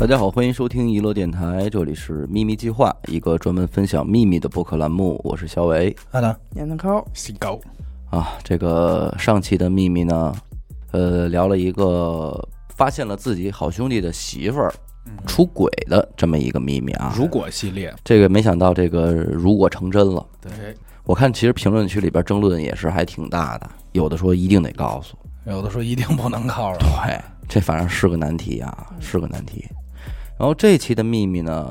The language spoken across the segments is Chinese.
大家好，欢迎收听娱乐电台，这里是秘密计划，一个专门分享秘密的播客栏目。我是小伟好的，闫子抠，西高，啊。这个上期的秘密呢，呃，聊了一个发现了自己好兄弟的媳妇儿出轨的这么一个秘密啊。如果系列，这个没想到这个如果成真了，对，我看其实评论区里边争论也是还挺大的，有的说一定得告诉，有的说一定不能告诉，对，这反正是个难题啊，是个难题。然后这期的秘密呢，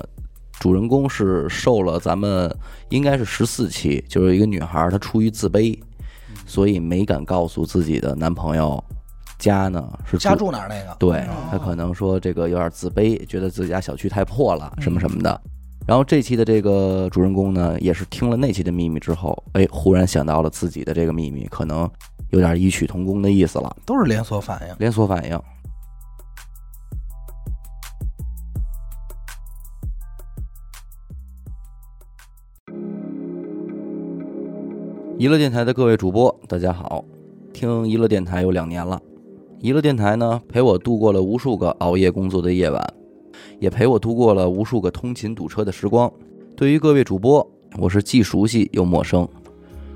主人公是受了咱们应该是十四期，就是一个女孩，她出于自卑，所以没敢告诉自己的男朋友家呢是家住哪儿那个？对哦她可能说这个有点自卑，觉得自己家小区太破了，什么什么的。嗯然后这期的这个主人公呢，也是听了那期的秘密之后，哎，忽然想到了自己的这个秘密，可能有点异曲同工的意思了，都是连锁反应。连锁反应。娱乐电台的各位主播，大家好！听娱乐电台有两年了，娱乐电台呢陪我度过了无数个熬夜工作的夜晚，也陪我度过了无数个通勤堵车的时光。对于各位主播，我是既熟悉又陌生，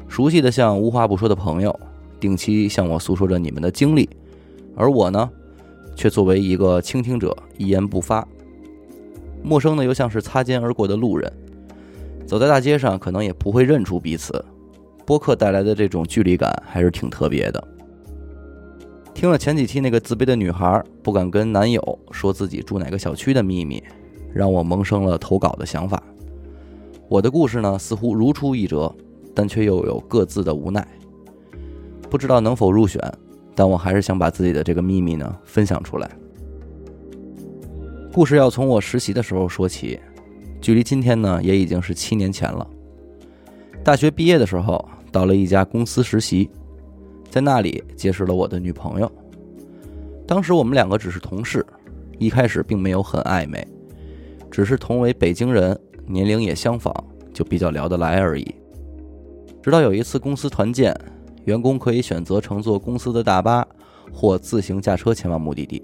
熟悉的像无话不说的朋友，定期向我诉说着你们的经历，而我呢，却作为一个倾听者，一言不发。陌生的又像是擦肩而过的路人，走在大街上可能也不会认出彼此。播客带来的这种距离感还是挺特别的。听了前几期那个自卑的女孩不敢跟男友说自己住哪个小区的秘密，让我萌生了投稿的想法。我的故事呢，似乎如出一辙，但却又有各自的无奈。不知道能否入选，但我还是想把自己的这个秘密呢分享出来。故事要从我实习的时候说起，距离今天呢也已经是七年前了。大学毕业的时候，到了一家公司实习，在那里结识了我的女朋友。当时我们两个只是同事，一开始并没有很暧昧，只是同为北京人，年龄也相仿，就比较聊得来而已。直到有一次公司团建，员工可以选择乘坐公司的大巴或自行驾车前往目的地。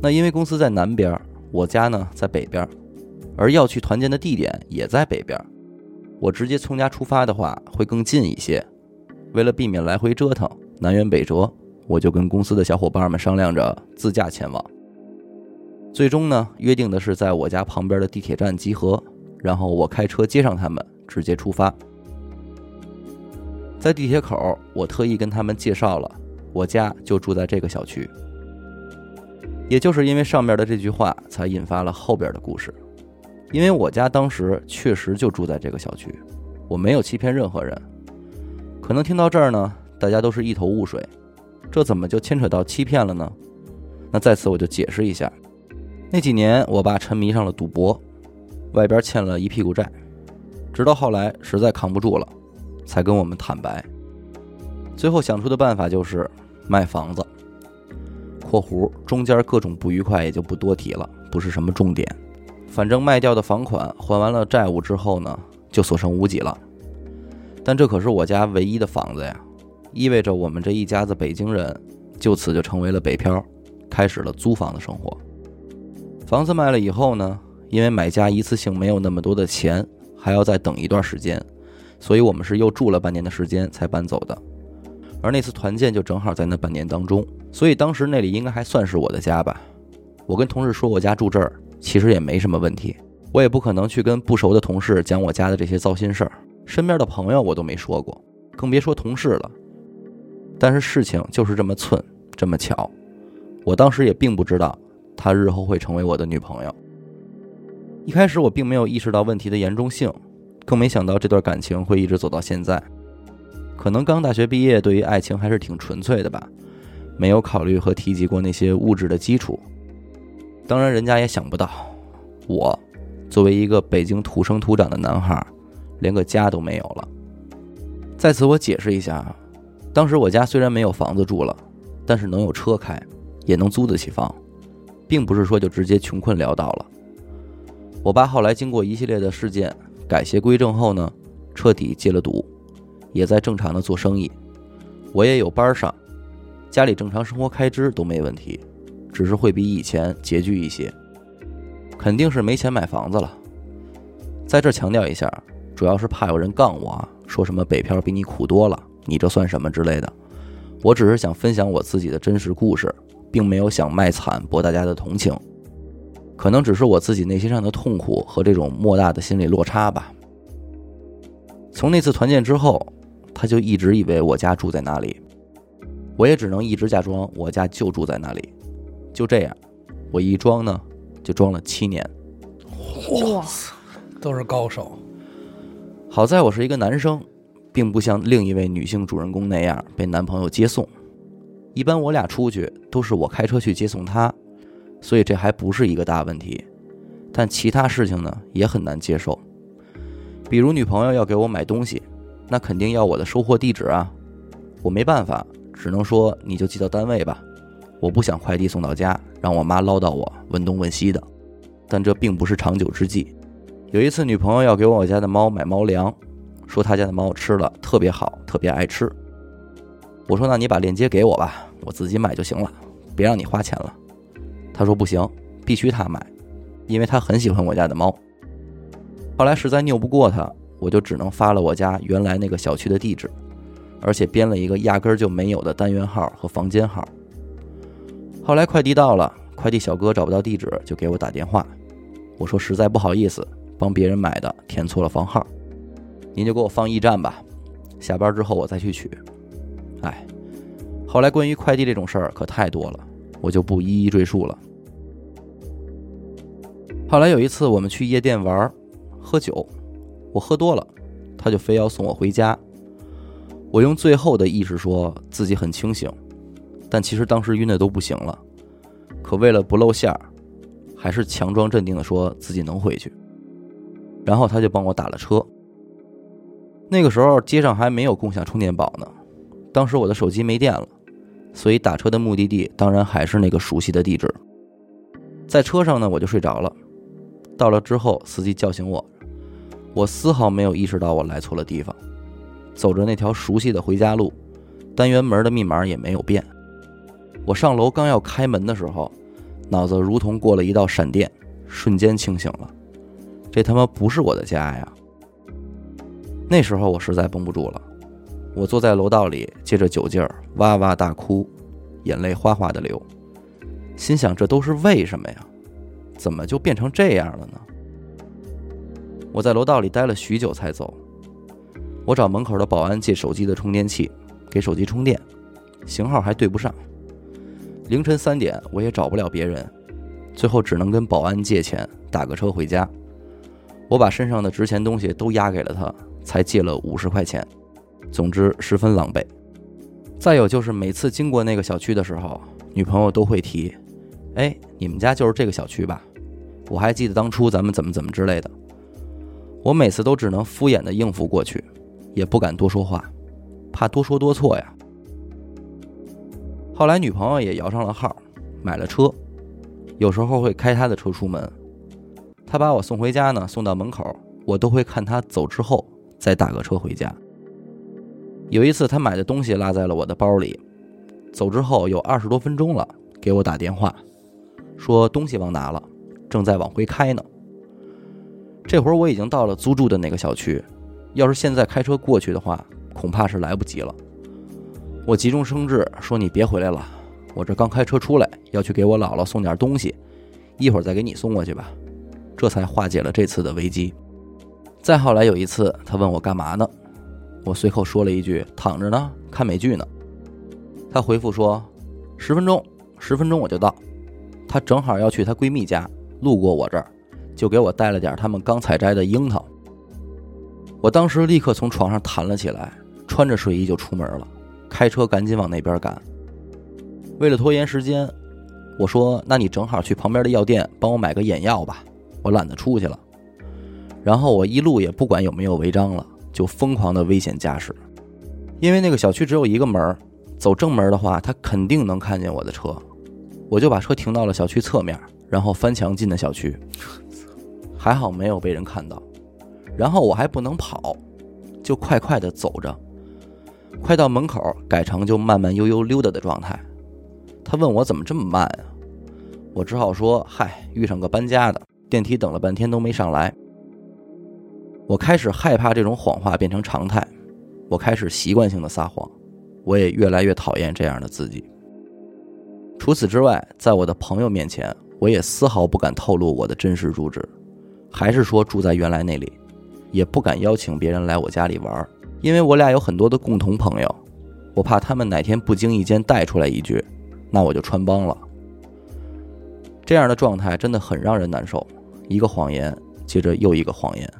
那因为公司在南边，我家呢在北边，而要去团建的地点也在北边。我直接从家出发的话会更近一些，为了避免来回折腾，南辕北辙，我就跟公司的小伙伴们商量着自驾前往。最终呢，约定的是在我家旁边的地铁站集合，然后我开车接上他们，直接出发。在地铁口，我特意跟他们介绍了我家就住在这个小区。也就是因为上面的这句话，才引发了后边的故事。因为我家当时确实就住在这个小区，我没有欺骗任何人。可能听到这儿呢，大家都是一头雾水，这怎么就牵扯到欺骗了呢？那在此我就解释一下，那几年我爸沉迷上了赌博，外边欠了一屁股债，直到后来实在扛不住了，才跟我们坦白。最后想出的办法就是卖房子（括弧中间各种不愉快也就不多提了，不是什么重点）。反正卖掉的房款还完了债务之后呢，就所剩无几了。但这可是我家唯一的房子呀，意味着我们这一家子北京人就此就成为了北漂，开始了租房的生活。房子卖了以后呢，因为买家一次性没有那么多的钱，还要再等一段时间，所以我们是又住了半年的时间才搬走的。而那次团建就正好在那半年当中，所以当时那里应该还算是我的家吧。我跟同事说我家住这儿。其实也没什么问题，我也不可能去跟不熟的同事讲我家的这些糟心事儿，身边的朋友我都没说过，更别说同事了。但是事情就是这么寸，这么巧，我当时也并不知道她日后会成为我的女朋友。一开始我并没有意识到问题的严重性，更没想到这段感情会一直走到现在。可能刚大学毕业，对于爱情还是挺纯粹的吧，没有考虑和提及过那些物质的基础。当然，人家也想不到，我作为一个北京土生土长的男孩，连个家都没有了。在此，我解释一下，当时我家虽然没有房子住了，但是能有车开，也能租得起房，并不是说就直接穷困潦倒了。我爸后来经过一系列的事件改邪归正后呢，彻底戒了赌，也在正常的做生意。我也有班上，家里正常生活开支都没问题。只是会比以前拮据一些，肯定是没钱买房子了。在这强调一下，主要是怕有人杠我，说什么北漂比你苦多了，你这算什么之类的。我只是想分享我自己的真实故事，并没有想卖惨博大家的同情。可能只是我自己内心上的痛苦和这种莫大的心理落差吧。从那次团建之后，他就一直以为我家住在那里，我也只能一直假装我家就住在那里。就这样，我一装呢，就装了七年。哇塞，都是高手。好在我是一个男生，并不像另一位女性主人公那样被男朋友接送。一般我俩出去都是我开车去接送她。所以这还不是一个大问题，但其他事情呢也很难接受。比如女朋友要给我买东西，那肯定要我的收货地址啊，我没办法，只能说你就寄到单位吧。我不想快递送到家，让我妈唠叨我问东问西的。但这并不是长久之计。有一次女朋友要给我家的猫买猫粮，说她家的猫吃了特别好，特别爱吃。我说那你把链接给我吧，我自己买就行了，别让你花钱了。她说不行，必须她买，因为她很喜欢我家的猫。后来实在拗不过她，我就只能发了我家原来那个小区的地址，而且编了一个压根儿就没有的单元号和房间号。后来快递到了，快递小哥找不到地址，就给我打电话。我说实在不好意思，帮别人买的填错了房号，您就给我放驿站吧，下班之后我再去取。哎，后来关于快递这种事儿可太多了，我就不一一赘述了。后来有一次，我们去夜店玩，喝酒，我喝多了，他就非要送我回家。我用最后的意识说自己很清醒，但其实当时晕的都不行了。可为了不露馅儿，还是强装镇定的说自己能回去。然后他就帮我打了车。那个时候街上还没有共享充电宝呢，当时我的手机没电了，所以打车的目的地当然还是那个熟悉的地址。在车上呢，我就睡着了。到了之后，司机叫醒我，我丝毫没有意识到我来错了地方，走着那条熟悉的回家路，单元门的密码也没有变。我上楼刚要开门的时候，脑子如同过了一道闪电，瞬间清醒了。这他妈不是我的家呀！那时候我实在绷不住了，我坐在楼道里，借着酒劲儿哇哇大哭，眼泪哗哗的流，心想这都是为什么呀？怎么就变成这样了呢？我在楼道里待了许久才走。我找门口的保安借手机的充电器，给手机充电，型号还对不上。凌晨三点，我也找不了别人，最后只能跟保安借钱打个车回家。我把身上的值钱东西都押给了他，才借了五十块钱。总之十分狼狈。再有就是每次经过那个小区的时候，女朋友都会提：“哎，你们家就是这个小区吧？”我还记得当初咱们怎么怎么之类的，我每次都只能敷衍的应付过去，也不敢多说话，怕多说多错呀。后来女朋友也摇上了号，买了车，有时候会开她的车出门。她把我送回家呢，送到门口，我都会看她走之后再打个车回家。有一次她买的东西落在了我的包里，走之后有二十多分钟了，给我打电话，说东西忘拿了。正在往回开呢，这会儿我已经到了租住的那个小区，要是现在开车过去的话，恐怕是来不及了。我急中生智说：“你别回来了，我这刚开车出来，要去给我姥姥送点东西，一会儿再给你送过去吧。”这才化解了这次的危机。再后来有一次，他问我干嘛呢，我随口说了一句：“躺着呢，看美剧呢。”他回复说：“十分钟，十分钟我就到。”他正好要去他闺蜜家。路过我这儿，就给我带了点他们刚采摘的樱桃。我当时立刻从床上弹了起来，穿着睡衣就出门了，开车赶紧往那边赶。为了拖延时间，我说：“那你正好去旁边的药店帮我买个眼药吧，我懒得出去了。”然后我一路也不管有没有违章了，就疯狂的危险驾驶。因为那个小区只有一个门，走正门的话，他肯定能看见我的车。我就把车停到了小区侧面。然后翻墙进的小区，还好没有被人看到。然后我还不能跑，就快快的走着，快到门口改成就慢慢悠悠溜达的状态。他问我怎么这么慢啊？我只好说：嗨，遇上个搬家的，电梯等了半天都没上来。我开始害怕这种谎话变成常态，我开始习惯性的撒谎，我也越来越讨厌这样的自己。除此之外，在我的朋友面前，我也丝毫不敢透露我的真实住址，还是说住在原来那里，也不敢邀请别人来我家里玩儿，因为我俩有很多的共同朋友，我怕他们哪天不经意间带出来一句，那我就穿帮了。这样的状态真的很让人难受，一个谎言接着又一个谎言。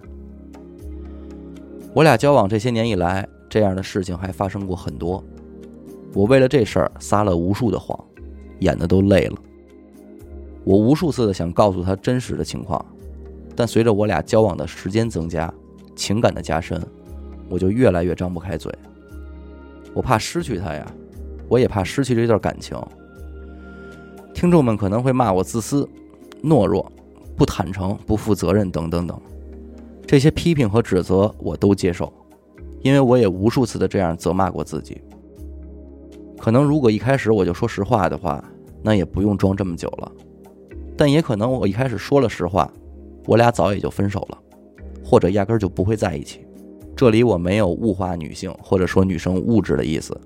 我俩交往这些年以来，这样的事情还发生过很多，我为了这事儿撒了无数的谎。演的都累了，我无数次的想告诉他真实的情况，但随着我俩交往的时间增加，情感的加深，我就越来越张不开嘴。我怕失去他呀，我也怕失去这段感情。听众们可能会骂我自私、懦弱、不坦诚、不负责任等等等，这些批评和指责我都接受，因为我也无数次的这样责骂过自己。可能如果一开始我就说实话的话，那也不用装这么久了。但也可能我一开始说了实话，我俩早也就分手了，或者压根就不会在一起。这里我没有物化女性或者说女生物质的意思，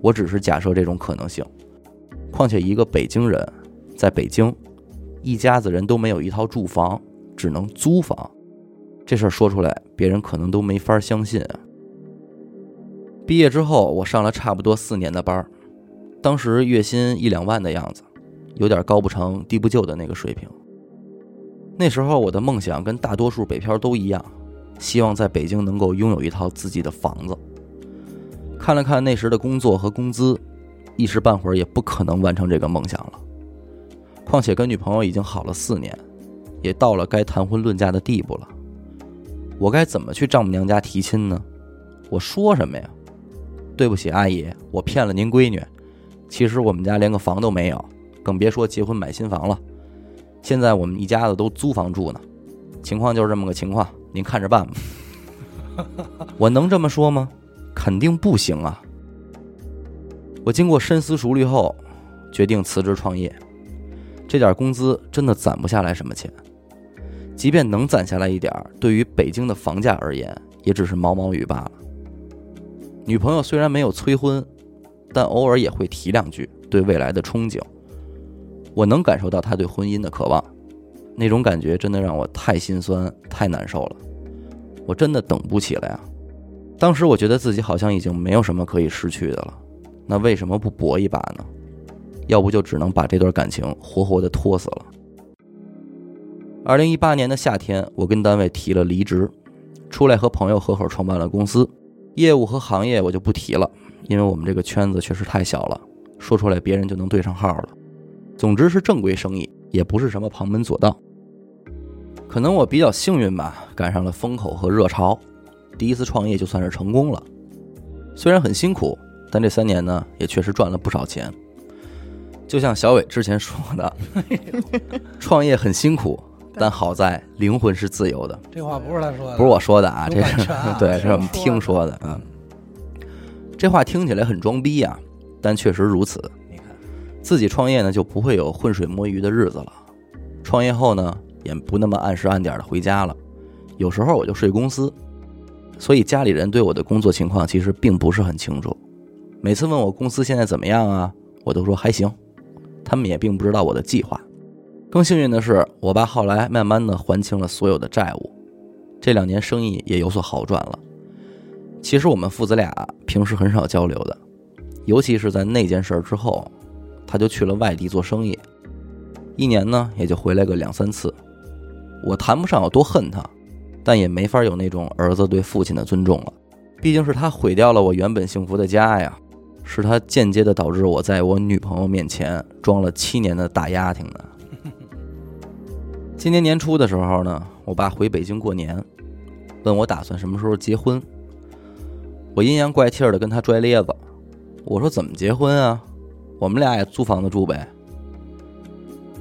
我只是假设这种可能性。况且一个北京人，在北京，一家子人都没有一套住房，只能租房，这事儿说出来，别人可能都没法相信啊。毕业之后，我上了差不多四年的班儿当时月薪一两万的样子，有点高不成低不就的那个水平。那时候我的梦想跟大多数北漂都一样，希望在北京能够拥有一套自己的房子。看了看那时的工作和工资，一时半会儿也不可能完成这个梦想了。况且跟女朋友已经好了四年，也到了该谈婚论嫁的地步了。我该怎么去丈母娘家提亲呢？我说什么呀？对不起，阿姨，我骗了您闺女。其实我们家连个房都没有，更别说结婚买新房了。现在我们一家子都租房住呢，情况就是这么个情况，您看着办吧。我能这么说吗？肯定不行啊！我经过深思熟虑后，决定辞职创业。这点工资真的攒不下来什么钱，即便能攒下来一点对于北京的房价而言，也只是毛毛雨罢了。女朋友虽然没有催婚，但偶尔也会提两句对未来的憧憬。我能感受到她对婚姻的渴望，那种感觉真的让我太心酸、太难受了。我真的等不起了呀！当时我觉得自己好像已经没有什么可以失去的了，那为什么不搏一把呢？要不就只能把这段感情活活的拖死了。二零一八年的夏天，我跟单位提了离职，出来和朋友合伙创办了公司。业务和行业我就不提了，因为我们这个圈子确实太小了，说出来别人就能对上号了。总之是正规生意，也不是什么旁门左道。可能我比较幸运吧，赶上了风口和热潮，第一次创业就算是成功了。虽然很辛苦，但这三年呢也确实赚了不少钱。就像小伟之前说的，创业很辛苦。但好在灵魂是自由的。这话不是他 说的，不是我说的啊，这是对，是我们听说的嗯。这话听起来很装逼啊，但确实如此。你看，自己创业呢，就不会有浑水摸鱼的日子了。创业后呢，也不那么按时按点的回家了。有时候我就睡公司，所以家里人对我的工作情况其实并不是很清楚。每次问我公司现在怎么样啊，我都说还行。他们也并不知道我的计划。更幸运的是，我爸后来慢慢的还清了所有的债务，这两年生意也有所好转了。其实我们父子俩平时很少交流的，尤其是在那件事之后，他就去了外地做生意，一年呢也就回来个两三次。我谈不上有多恨他，但也没法有那种儿子对父亲的尊重了。毕竟是他毁掉了我原本幸福的家呀，是他间接的导致我在我女朋友面前装了七年的大丫挺呢。今年年初的时候呢，我爸回北京过年，问我打算什么时候结婚。我阴阳怪气的跟他拽咧子，我说怎么结婚啊？我们俩也租房子住呗。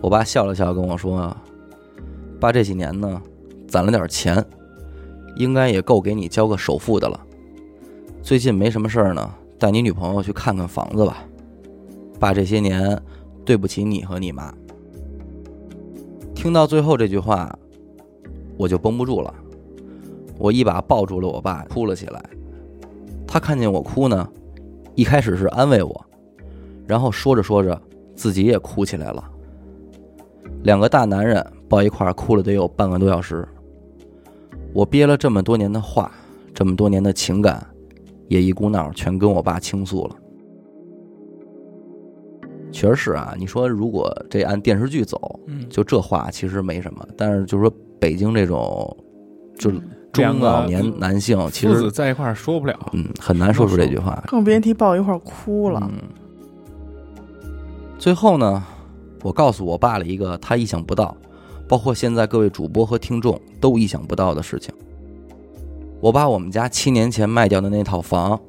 我爸笑了笑跟我说：“爸这几年呢，攒了点钱，应该也够给你交个首付的了。最近没什么事儿呢，带你女朋友去看看房子吧。爸这些年对不起你和你妈。”听到最后这句话，我就绷不住了，我一把抱住了我爸，哭了起来。他看见我哭呢，一开始是安慰我，然后说着说着自己也哭起来了。两个大男人抱一块哭了得有半个多小时。我憋了这么多年的话，这么多年的情感，也一股脑全跟我爸倾诉了。确实是啊，你说如果这按电视剧走，就这话其实没什么。但是就是说北京这种，就是中老年男性，其实在一块说不了，嗯，很难说出这句话，更别提抱一块哭了。最后呢，我告诉我爸了一个他意想不到。包括现在各位主播和听众都意想不到的事情，我把我们家七年前卖掉的那套房，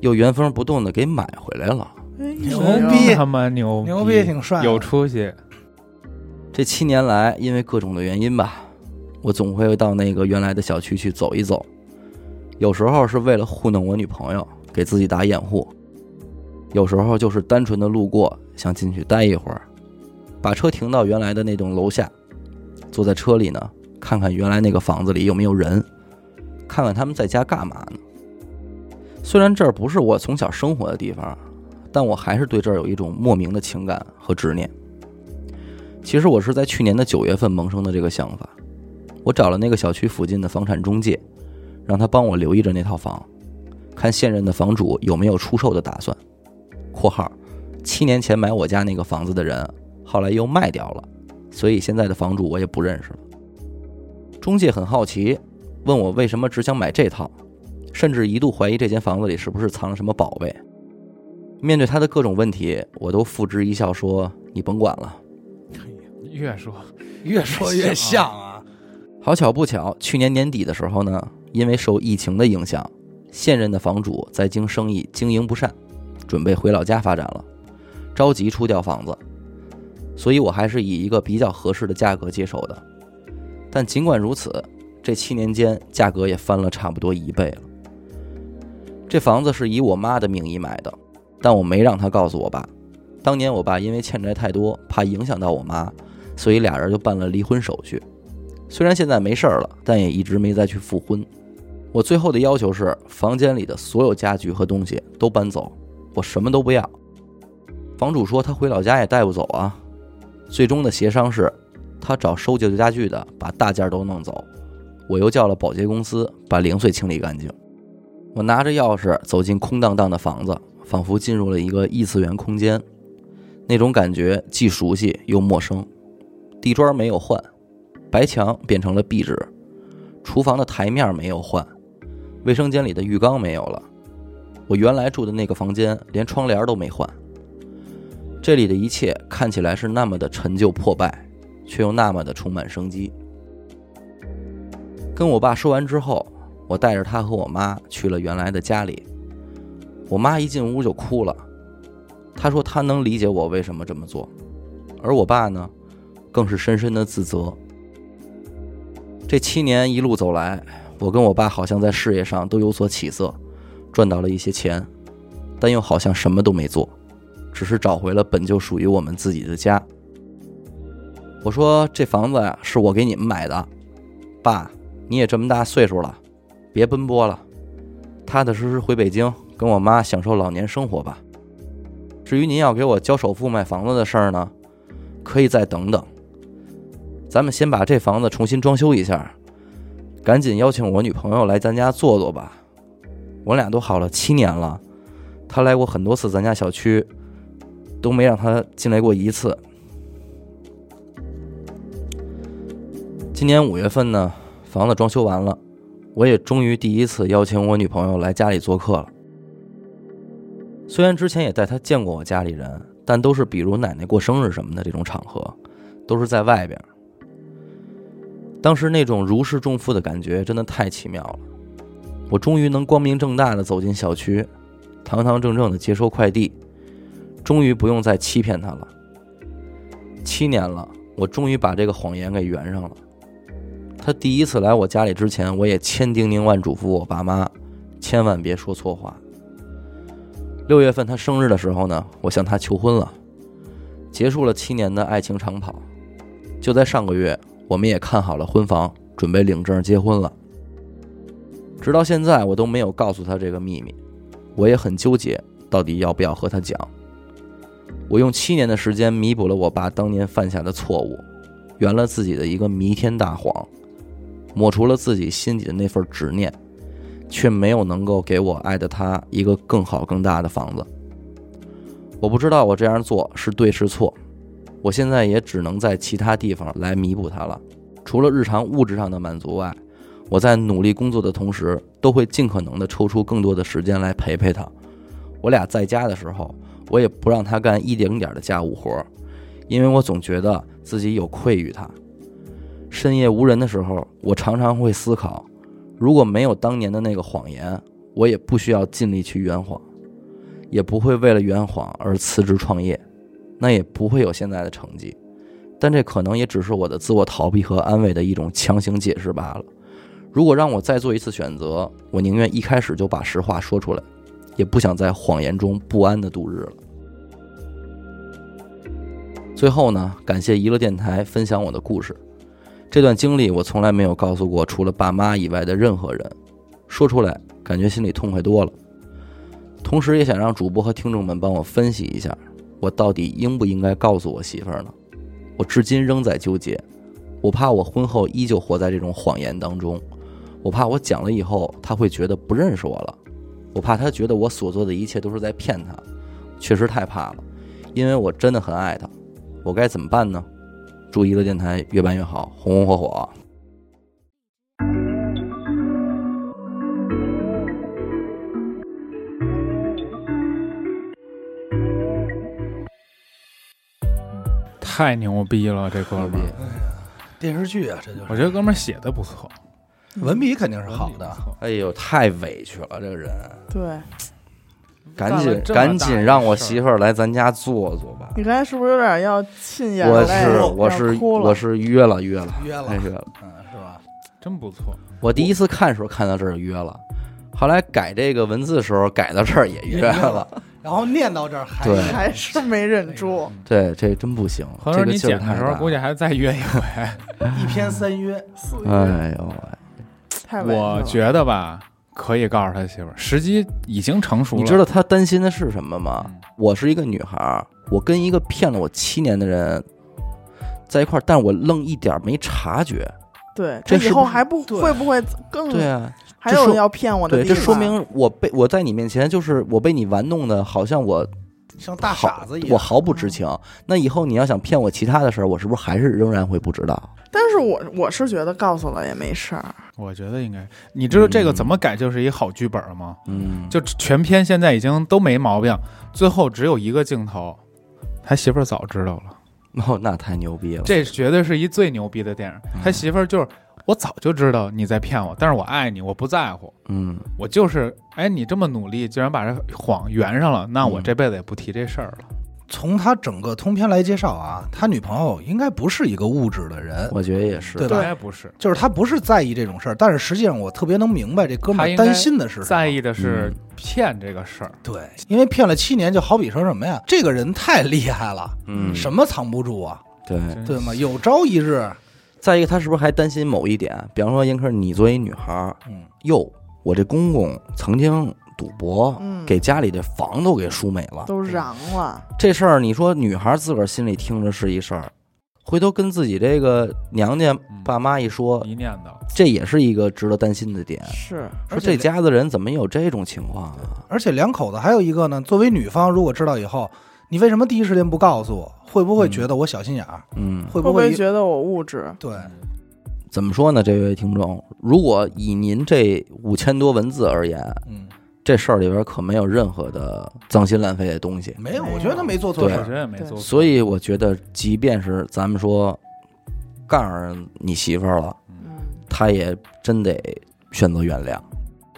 又原封不动的给买回来了。牛逼，他妈牛牛逼，挺帅，有出息。这七年来，因为各种的原因吧，我总会到那个原来的小区去走一走，有时候是为了糊弄我女朋友，给自己打掩护；有时候就是单纯的路过，想进去待一会儿，把车停到原来的那栋楼下。坐在车里呢，看看原来那个房子里有没有人，看看他们在家干嘛呢。虽然这儿不是我从小生活的地方，但我还是对这儿有一种莫名的情感和执念。其实我是在去年的九月份萌生的这个想法，我找了那个小区附近的房产中介，让他帮我留意着那套房，看现任的房主有没有出售的打算。（括号七年前买我家那个房子的人，后来又卖掉了。）所以现在的房主我也不认识了。中介很好奇，问我为什么只想买这套，甚至一度怀疑这间房子里是不是藏了什么宝贝。面对他的各种问题，我都付之一笑，说：“你甭管了。”越说 越说越像啊！好巧不巧，去年年底的时候呢，因为受疫情的影响，现任的房主在京生意经营不善，准备回老家发展了，着急出掉房子。所以我还是以一个比较合适的价格接手的，但尽管如此，这七年间价格也翻了差不多一倍了。这房子是以我妈的名义买的，但我没让她告诉我爸。当年我爸因为欠债太多，怕影响到我妈，所以俩人就办了离婚手续。虽然现在没事儿了，但也一直没再去复婚。我最后的要求是，房间里的所有家具和东西都搬走，我什么都不要。房主说他回老家也带不走啊。最终的协商是，他找收旧家具的把大件都弄走，我又叫了保洁公司把零碎清理干净。我拿着钥匙走进空荡荡的房子，仿佛进入了一个异次元空间，那种感觉既熟悉又陌生。地砖没有换，白墙变成了壁纸；厨房的台面没有换，卫生间里的浴缸没有了。我原来住的那个房间连窗帘都没换。这里的一切看起来是那么的陈旧破败，却又那么的充满生机。跟我爸说完之后，我带着他和我妈去了原来的家里。我妈一进屋就哭了，她说她能理解我为什么这么做，而我爸呢，更是深深的自责。这七年一路走来，我跟我爸好像在事业上都有所起色，赚到了一些钱，但又好像什么都没做。只是找回了本就属于我们自己的家。我说这房子呀，是我给你们买的，爸，你也这么大岁数了，别奔波了，踏踏实实回北京跟我妈享受老年生活吧。至于您要给我交首付买房子的事儿呢，可以再等等。咱们先把这房子重新装修一下，赶紧邀请我女朋友来咱家坐坐吧。我俩都好了七年了，她来过很多次咱家小区。都没让他进来过一次。今年五月份呢，房子装修完了，我也终于第一次邀请我女朋友来家里做客了。虽然之前也带她见过我家里人，但都是比如奶奶过生日什么的这种场合，都是在外边。当时那种如释重负的感觉真的太奇妙了。我终于能光明正大的走进小区，堂堂正正的接收快递。终于不用再欺骗他了。七年了，我终于把这个谎言给圆上了。他第一次来我家里之前，我也千叮咛万嘱咐我爸妈，千万别说错话。六月份他生日的时候呢，我向他求婚了，结束了七年的爱情长跑。就在上个月，我们也看好了婚房，准备领证结婚了。直到现在，我都没有告诉他这个秘密，我也很纠结，到底要不要和他讲。我用七年的时间弥补了我爸当年犯下的错误，圆了自己的一个弥天大谎，抹除了自己心底的那份执念，却没有能够给我爱的他一个更好更大的房子。我不知道我这样做是对是错，我现在也只能在其他地方来弥补他了。除了日常物质上的满足外，我在努力工作的同时，都会尽可能的抽出更多的时间来陪陪他。我俩在家的时候，我也不让他干一丁点的家务活，因为我总觉得自己有愧于他。深夜无人的时候，我常常会思考，如果没有当年的那个谎言，我也不需要尽力去圆谎，也不会为了圆谎而辞职创业，那也不会有现在的成绩。但这可能也只是我的自我逃避和安慰的一种强行解释罢了。如果让我再做一次选择，我宁愿一开始就把实话说出来，也不想在谎言中不安的度日了。最后呢，感谢娱乐电台分享我的故事，这段经历我从来没有告诉过除了爸妈以外的任何人，说出来感觉心里痛快多了。同时也想让主播和听众们帮我分析一下，我到底应不应该告诉我媳妇儿呢？我至今仍在纠结，我怕我婚后依旧活在这种谎言当中，我怕我讲了以后她会觉得不认识我了，我怕他觉得我所做的一切都是在骗他，确实太怕了，因为我真的很爱他，我该怎么办呢？祝娱乐电台越办越好，红红火火。太牛逼了，这哥们儿，电视剧啊，这就是我觉得哥们儿写的不错，文笔肯定是好的哎呦，太委屈了，这个人，对赶紧赶紧让我媳妇儿来咱家坐坐吧。你刚才是不是有点要沁眼我？是我是我是约了约了约了太约了。嗯，是吧？真不错。我第一次看的时候看到这儿就约了，后来改这个文字的时候改到这儿也约了。然后念到这儿还对还是没忍住。对，这真不行。合着你剪的时候，估计还再约一回。一篇三约，四约哎呦喂，我觉得吧，可以告诉他媳妇儿，时机已经成熟了。你知道他担心的是什么吗？嗯我是一个女孩儿，我跟一个骗了我七年的人在一块儿，但我愣一点儿没察觉。对，这以后还不对会不会更对啊，还有这说要骗我的对，地方？这说明我被我在你面前就是我被你玩弄的，好像我像大傻子一样。我毫不知情。那以后你要想骗我其他的事儿，我是不是还是仍然会不知道？但是我我是觉得告诉了也没事儿。我觉得应该，你知道这个怎么改就是一好剧本了吗？嗯，就全片现在已经都没毛病，最后只有一个镜头，他媳妇儿早知道了，哦，那太牛逼了。这绝对是一最牛逼的电影。他媳妇儿就是我早就知道你在骗我，但是我爱你，我不在乎，嗯，我就是哎你这么努力，竟然把这谎圆上了，那我嗯这辈子也不提这事儿了。从他整个通篇来介绍啊，他女朋友应该不是一个物质的人，我觉得也是。对吧应该不是，就是他不是在意这种事儿，但是实际上我特别能明白这哥们儿担心的是什么在意的是嗯骗这个事儿。对，因为骗了七年，就好比说什么呀？这个人太厉害了，嗯，什么藏不住啊？对。对吗？有朝一日，再一个，他是不是还担心某一点？比方说，严科，你作为女孩儿，嗯，哟，我这公公曾经赌博，嗯给家里的房都给输没了。都嚷了，这事儿，你说女孩自个儿心里听着是一事儿，回头跟自己这个娘家爸妈一说，一念叨，这也是一个值得担心的点。是说这家子人怎么有这种情况啊？而且两口子还有一个呢，作为女方，如果知道以后，你为什么第一时间不告诉我？会不会觉得我小心眼儿？嗯，会不会觉得我物质？对？怎么说呢？这位听众，如果以您这五千多文字而言，嗯，这事儿里边可没有任何的脏心烂肺的东西。没有，我觉得他没做错对事。我觉得也没做错。所以我觉得，即便是咱们说告诉你媳妇儿了，嗯，她也真得选择原谅。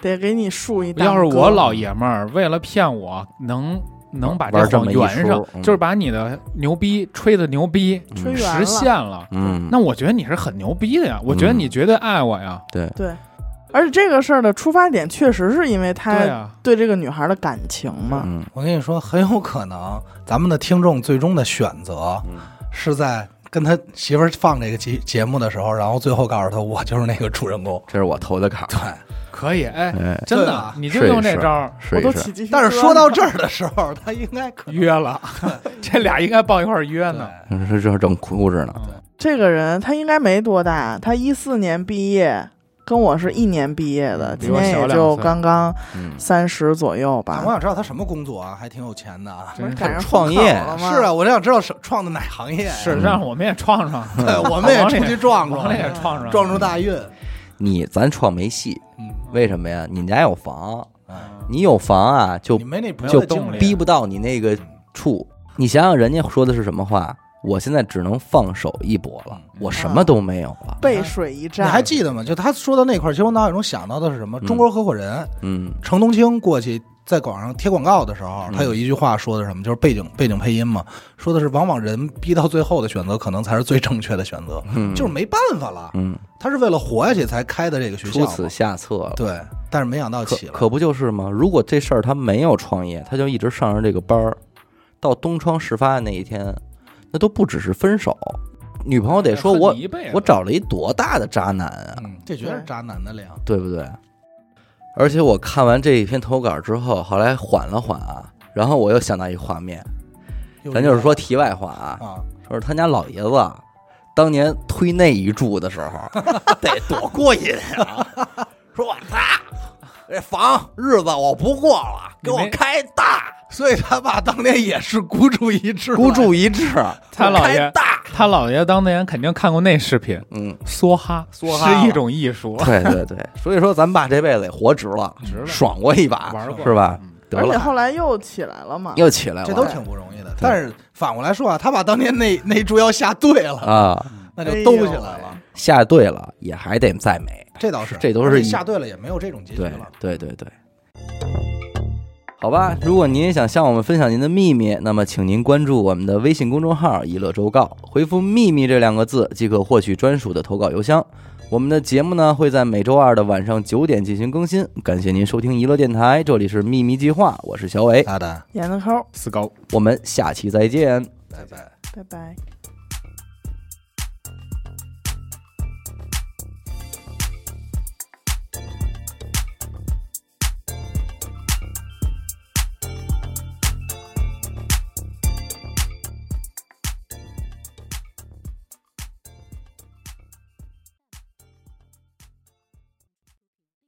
得给你竖一大。要是我老爷们儿为了骗我，能能把这谎圆上，嗯就是把你的牛逼吹的牛逼实了现了，嗯，那我觉得你是很牛逼的呀，我觉得你绝对爱我呀，对，对，而且这个事儿的出发点确实是因为对他呀，对这个女孩的感情嘛。嗯我跟你说，很有可能咱们的听众最终的选择嗯是在跟他媳妇儿放这个节节目的时候，然后最后告诉他我就是那个主人公。这是我投的卡。对，可以，哎，哎，真的你就用这招儿试一试我都起。鸡皮疙瘩。但是说到这儿的时候，他应该可约了，这俩应该抱一块儿约呢。对这这正哭着呢。嗯这个人他应该没多大，他一四年毕业，跟我是一年毕业的，今年也就刚刚嗯，三十左右吧我。想知道他什么工作啊，还挺有钱的啊。创业是啊，，我就想知道是创的哪行业呀？是让我们也创创，对，我们也出去撞撞，往里也撞撞，撞出大运。你咱创没戏，嗯，为什么呀？你们家有房，嗯你有房啊，就就友的经历，逼不到你那个处。你想想，人家说的是什么话？我现在只能放手一搏了，我什么都没有了。背水一战你。还记得吗？就他说到那块儿，其实我脑海中想到的是什么？嗯中国合伙人嗯程东青过去在网上贴广告的时候，嗯他有一句话说的什么？就是背景背景配音嘛，说的是往往人逼到最后的选择，可能才是最正确的选择，嗯，就是没办法了。嗯，他是为了活下去才开的这个学校嘛，出此下策了。对，但是没想到起了，可可不就是吗？如果这事儿他没有创业，他就一直上着这个班儿，到东窗事发的那一天，那都不只是分手，女朋友得说我我找了一多大的渣男啊，嗯，这绝对是渣男的脸。对不对？而且我看完这一篇投稿之后，后来缓了缓啊，然后我又想到一画面，咱就是说题外话啊，啊，说是他家老爷子当年推那一柱的时候，得多过瘾啊！说我操，这房日子我不过了，给我开大，所以他爸当年也是孤注一掷，孤注一掷，他姥爷大，他姥爷当年肯定看过那视频，嗯，梭哈，梭哈。是一种艺术，对对对，所以说咱爸这辈子也活值了，值了。爽过一把，玩过。是吧？嗯。得了，而且后来又起来了嘛。又起来了，这都挺不容易的。但是反过来说啊，他把当年那那猪要下对了，啊，那就兜起来了。下对了也还得再美，这倒是，这都是下对了也没有这种结局对了。对对对。好吧，如果您也想向我们分享您的秘密，那么请您关注我们的微信公众号“一乐周告”，回复“秘密”这两个字即可获取专属的投稿邮箱。我们的节目呢会在每周二的晚上九点进行更新。感谢您收听娱乐电台，这里是秘密计划，我是小伟，大胆，演的抠，四高。我们下期再见。拜拜。拜拜。